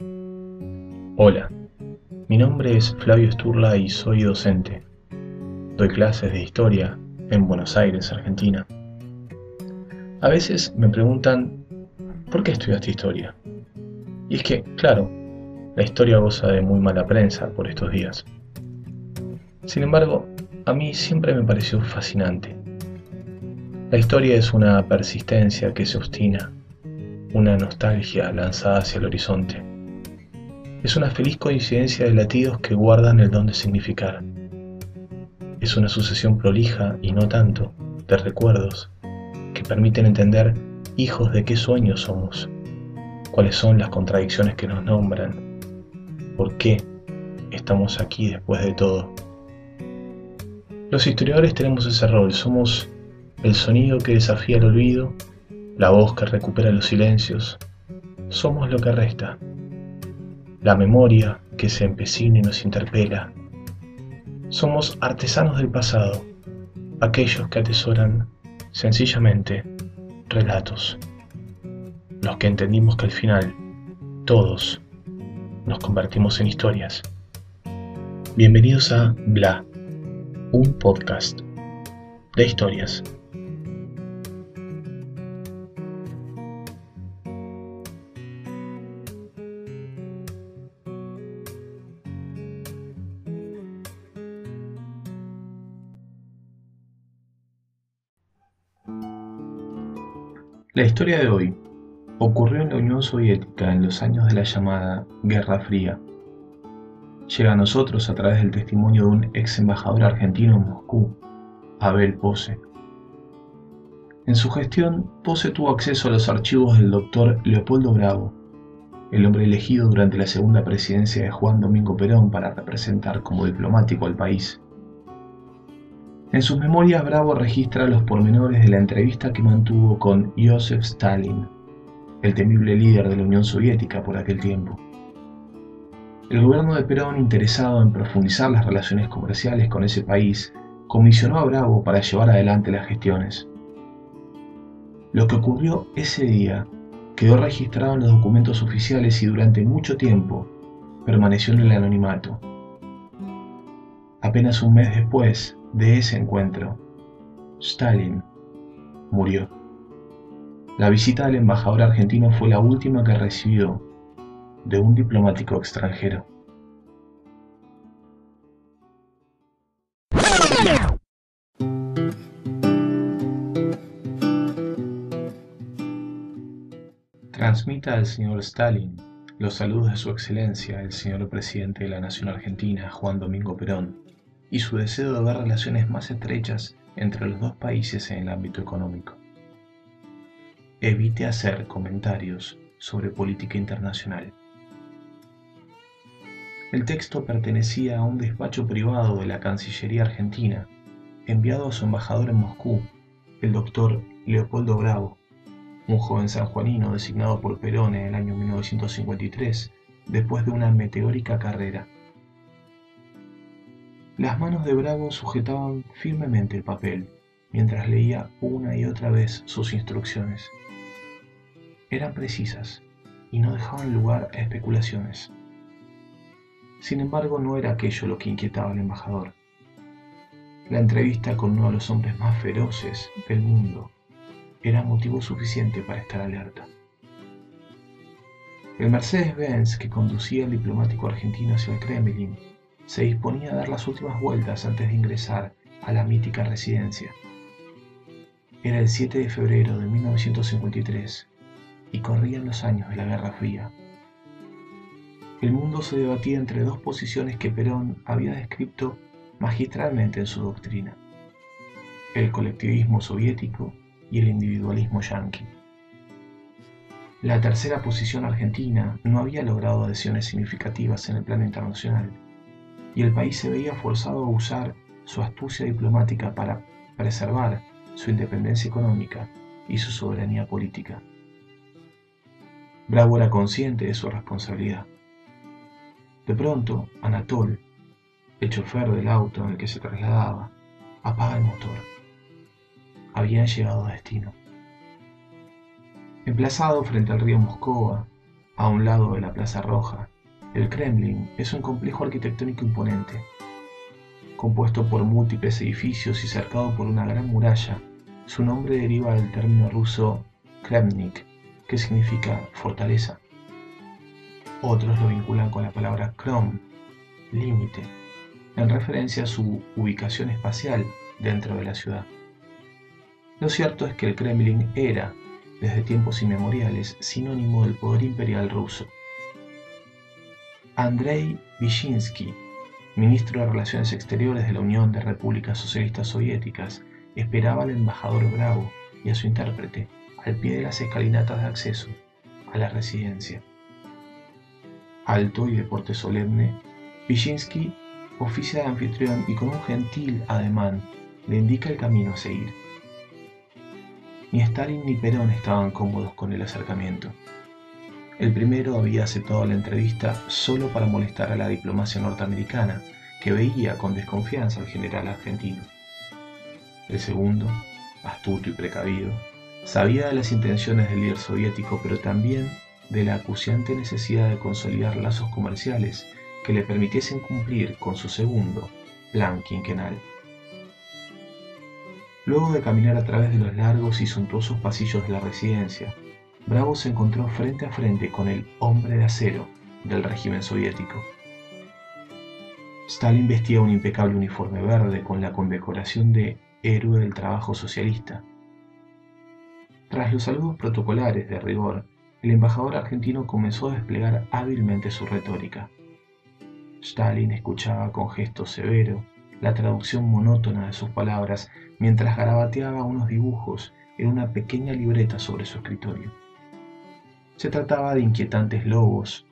Hola, mi nombre es Flavio Sturla y soy docente. Doy clases de historia en Buenos Aires, Argentina. A veces me preguntan, ¿por qué estudiaste historia? Y es que, claro, la historia goza de muy mala prensa por estos días. Sin embargo, a mí siempre me pareció fascinante. La historia es una persistencia que se obstina, una nostalgia lanzada hacia el horizonte es una feliz coincidencia de latidos que guardan el don de significar. Es una sucesión prolija y no tanto de recuerdos que permiten entender hijos de qué sueños somos, cuáles son las contradicciones que nos nombran, por qué estamos aquí después de todo. Los historiadores tenemos ese rol, somos el sonido que desafía el olvido, la voz que recupera los silencios, somos lo que resta la memoria que se empecina y nos interpela. Somos artesanos del pasado, aquellos que atesoran sencillamente relatos, los que entendimos que al final todos nos convertimos en historias. Bienvenidos a Bla, un podcast de historias. La historia de hoy ocurrió en la Unión Soviética en los años de la llamada Guerra Fría. Llega a nosotros a través del testimonio de un ex embajador argentino en Moscú, Abel Pose. En su gestión, Pose tuvo acceso a los archivos del doctor Leopoldo Bravo, el hombre elegido durante la segunda presidencia de Juan Domingo Perón para representar como diplomático al país. En sus memorias Bravo registra los pormenores de la entrevista que mantuvo con Joseph Stalin, el temible líder de la Unión Soviética por aquel tiempo. El gobierno de Perón, interesado en profundizar las relaciones comerciales con ese país, comisionó a Bravo para llevar adelante las gestiones. Lo que ocurrió ese día quedó registrado en los documentos oficiales y durante mucho tiempo permaneció en el anonimato. Apenas un mes después, de ese encuentro, Stalin murió. La visita del embajador argentino fue la última que recibió de un diplomático extranjero. Transmita al señor Stalin los saludos de su excelencia, el señor presidente de la Nación Argentina, Juan Domingo Perón, y su deseo de ver relaciones más estrechas entre los dos países en el ámbito económico. Evite hacer comentarios sobre política internacional. El texto pertenecía a un despacho privado de la Cancillería Argentina, enviado a su embajador en Moscú, el doctor Leopoldo Bravo, un joven sanjuanino designado por Perón en el año 1953 después de una meteórica carrera las manos de Bravo sujetaban firmemente el papel mientras leía una y otra vez sus instrucciones. Eran precisas y no dejaban lugar a especulaciones. Sin embargo, no era aquello lo que inquietaba al embajador. La entrevista con uno de los hombres más feroces del mundo era motivo suficiente para estar alerta. El Mercedes-Benz que conducía el diplomático argentino hacia el Kremlin se disponía a dar las últimas vueltas antes de ingresar a la mítica residencia. Era el 7 de febrero de 1953 y corrían los años de la Guerra Fría. El mundo se debatía entre dos posiciones que Perón había descrito magistralmente en su doctrina, el colectivismo soviético y el individualismo yanqui. La tercera posición argentina no había logrado adhesiones significativas en el plano internacional y el país se veía forzado a usar su astucia diplomática para preservar su independencia económica y su soberanía política. Bravo era consciente de su responsabilidad. De pronto, Anatol, el chofer del auto en el que se trasladaba, apaga el motor. Habían llegado a destino. Emplazado frente al río Moscova, A un lado de la Plaza Roja, el Kremlin es un complejo arquitectónico imponente, compuesto por múltiples edificios y cercado por una gran muralla. Su nombre deriva del término ruso Kremnik, que significa fortaleza. Otros lo vinculan con la palabra Krom, límite, en referencia a su ubicación espacial dentro de la ciudad. Lo cierto es que el Kremlin era, desde tiempos inmemoriales, sinónimo del poder imperial ruso. Andrei Vyshinsky, ministro de Relaciones Exteriores de la Unión de Repúblicas Socialistas Soviéticas, esperaba al embajador Bravo y a su intérprete al pie de las escalinatas de acceso a la residencia. Alto y de porte solemne, Vyshinsky oficia de anfitrión y con un gentil ademán le indica el camino a seguir. Ni Stalin ni Perón estaban cómodos con el acercamiento. El primero había aceptado la entrevista solo para molestar a la diplomacia norteamericana, que veía con desconfianza al general argentino. El segundo, astuto y precavido, sabía de las intenciones del líder soviético, pero también de la acuciante necesidad de consolidar lazos comerciales que le permitiesen cumplir con su segundo plan quinquenal. Luego de caminar a través de los largos y suntuosos pasillos de la residencia, Bravo se encontró frente a frente con el hombre de acero del régimen soviético. Stalin vestía un impecable uniforme verde con la condecoración de héroe del trabajo socialista. Tras los saludos protocolares de rigor, el embajador argentino comenzó a desplegar hábilmente su retórica. Stalin escuchaba con gesto severo la traducción monótona de sus palabras mientras garabateaba unos dibujos en una pequeña libreta sobre su escritorio. Se trataba de inquietantes lobos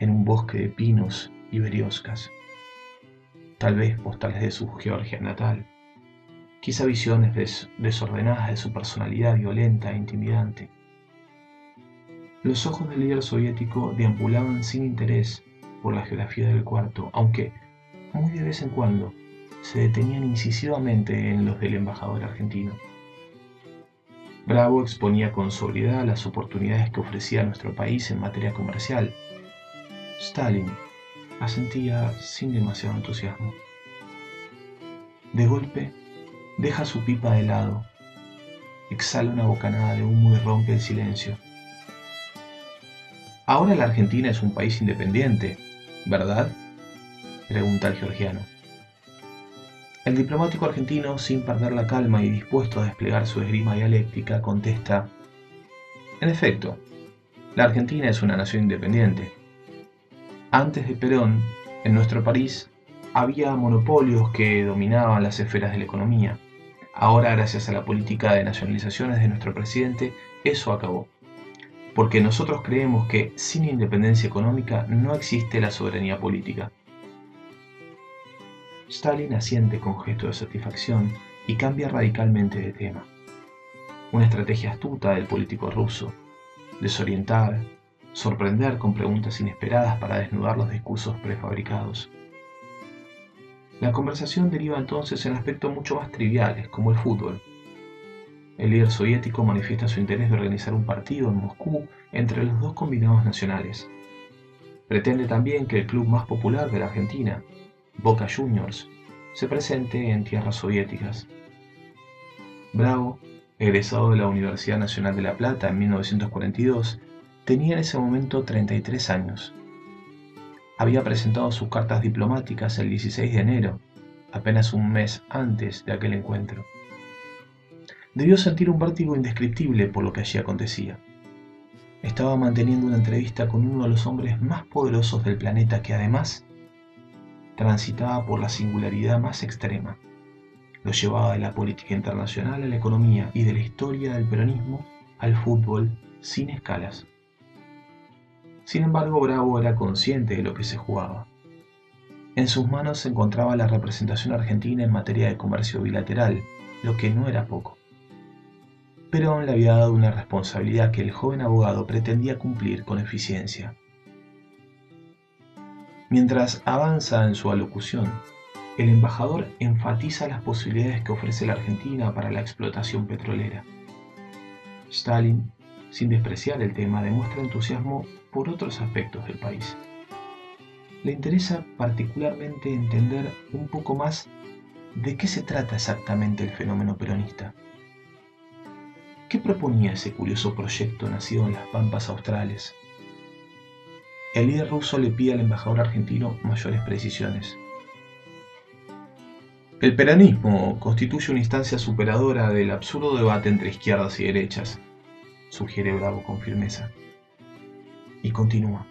en un bosque de pinos y berioscas, tal vez postales de su Georgia natal, quizá visiones desordenadas de su personalidad violenta e intimidante. Los ojos del líder soviético deambulaban sin interés por la geografía del cuarto, aunque muy de vez en cuando se detenían incisivamente en los del embajador argentino. Bravo exponía con sobriedad las oportunidades que ofrecía nuestro país en materia comercial. Stalin asentía sin demasiado entusiasmo. De golpe, deja su pipa de lado, exhala una bocanada de humo y rompe el silencio. Ahora la Argentina es un país independiente, ¿verdad? pregunta el georgiano. El diplomático argentino, sin perder la calma y dispuesto a desplegar su esgrima dialéctica, contesta, En efecto, la Argentina es una nación independiente. Antes de Perón, en nuestro país había monopolios que dominaban las esferas de la economía. Ahora, gracias a la política de nacionalizaciones de nuestro presidente, eso acabó. Porque nosotros creemos que sin independencia económica no existe la soberanía política. Stalin asiente con gesto de satisfacción y cambia radicalmente de tema. Una estrategia astuta del político ruso, desorientar, sorprender con preguntas inesperadas para desnudar los discursos prefabricados. La conversación deriva entonces en aspectos mucho más triviales, como el fútbol. El líder soviético manifiesta su interés de organizar un partido en Moscú entre los dos combinados nacionales. Pretende también que el club más popular de la Argentina, Boca Juniors, se presente en tierras soviéticas. Bravo, egresado de la Universidad Nacional de La Plata en 1942, tenía en ese momento 33 años. Había presentado sus cartas diplomáticas el 16 de enero, apenas un mes antes de aquel encuentro. Debió sentir un vértigo indescriptible por lo que allí acontecía. Estaba manteniendo una entrevista con uno de los hombres más poderosos del planeta que además transitaba por la singularidad más extrema. Lo llevaba de la política internacional a la economía y de la historia del peronismo al fútbol sin escalas. Sin embargo, Bravo era consciente de lo que se jugaba. En sus manos se encontraba la representación argentina en materia de comercio bilateral, lo que no era poco. Perón le había dado una responsabilidad que el joven abogado pretendía cumplir con eficiencia. Mientras avanza en su alocución, el embajador enfatiza las posibilidades que ofrece la Argentina para la explotación petrolera. Stalin sin despreciar el tema, demuestra entusiasmo por otros aspectos del país. Le interesa particularmente entender un poco más de qué se trata exactamente el fenómeno peronista. ¿Qué proponía ese curioso proyecto nacido en las pampas australes? El líder ruso le pide al embajador argentino mayores precisiones. El peronismo constituye una instancia superadora del absurdo debate entre izquierdas y derechas, sugiere Bravo con firmeza. Y continúa.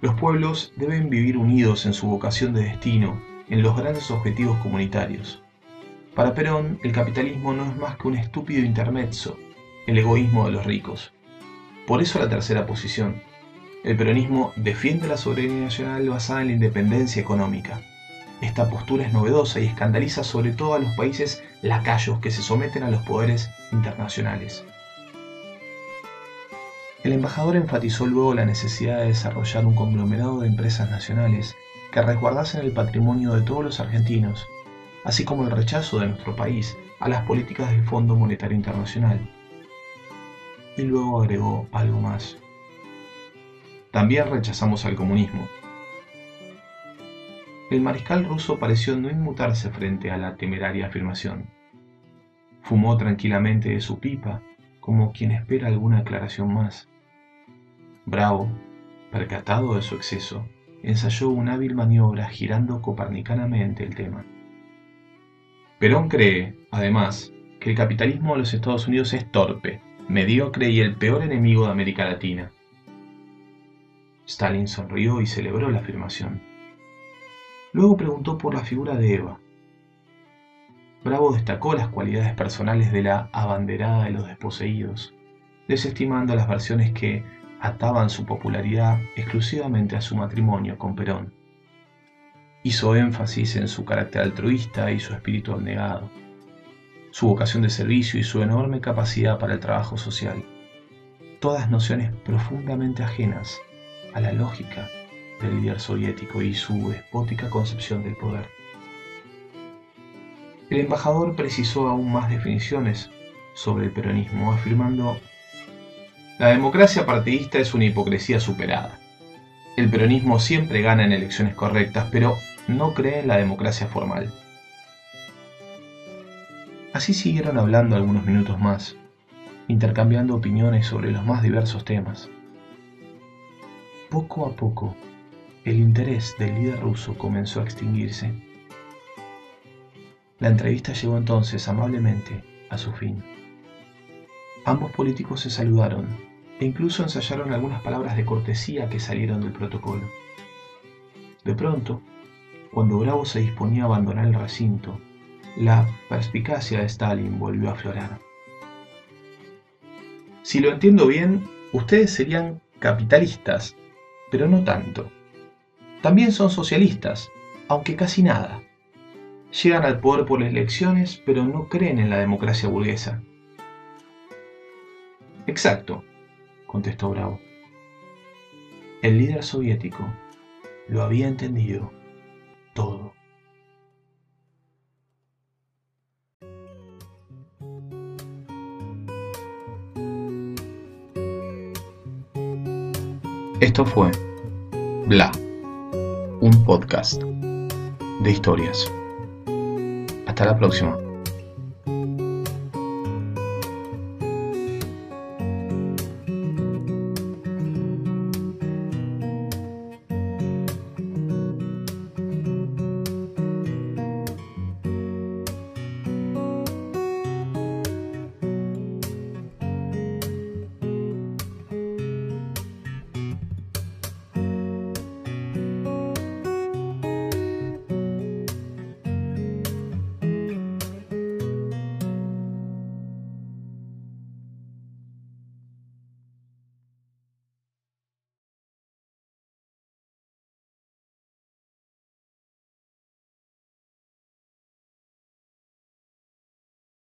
Los pueblos deben vivir unidos en su vocación de destino, en los grandes objetivos comunitarios. Para Perón, el capitalismo no es más que un estúpido intermezzo, el egoísmo de los ricos. Por eso la tercera posición. El peronismo defiende la soberanía nacional basada en la independencia económica, esta postura es novedosa y escandaliza sobre todo a los países lacayos que se someten a los poderes internacionales. El embajador enfatizó luego la necesidad de desarrollar un conglomerado de empresas nacionales que resguardasen el patrimonio de todos los argentinos, así como el rechazo de nuestro país a las políticas del Fondo Monetario Internacional. Y luego agregó algo más. También rechazamos al comunismo, el mariscal ruso pareció no inmutarse frente a la temeraria afirmación. Fumó tranquilamente de su pipa, como quien espera alguna aclaración más. Bravo, percatado de su exceso, ensayó una hábil maniobra girando copernicanamente el tema. Perón cree, además, que el capitalismo de los Estados Unidos es torpe, mediocre y el peor enemigo de América Latina. Stalin sonrió y celebró la afirmación. Luego preguntó por la figura de Eva. Bravo destacó las cualidades personales de la abanderada de los desposeídos, desestimando las versiones que ataban su popularidad exclusivamente a su matrimonio con Perón. Hizo énfasis en su carácter altruista y su espíritu abnegado, su vocación de servicio y su enorme capacidad para el trabajo social, todas nociones profundamente ajenas a la lógica del líder soviético y su despótica concepción del poder. El embajador precisó aún más definiciones sobre el peronismo, afirmando, la democracia partidista es una hipocresía superada. El peronismo siempre gana en elecciones correctas, pero no cree en la democracia formal. Así siguieron hablando algunos minutos más, intercambiando opiniones sobre los más diversos temas. Poco a poco, el interés del líder ruso comenzó a extinguirse. La entrevista llegó entonces amablemente a su fin. Ambos políticos se saludaron e incluso ensayaron algunas palabras de cortesía que salieron del protocolo. De pronto, cuando Bravo se disponía a abandonar el recinto, la perspicacia de Stalin volvió a aflorar. Si lo entiendo bien, ustedes serían capitalistas, pero no tanto. También son socialistas, aunque casi nada. Llegan al poder por las elecciones, pero no creen en la democracia burguesa. Exacto, contestó Bravo. El líder soviético lo había entendido todo. Esto fue Bla un podcast de historias. Hasta la próxima.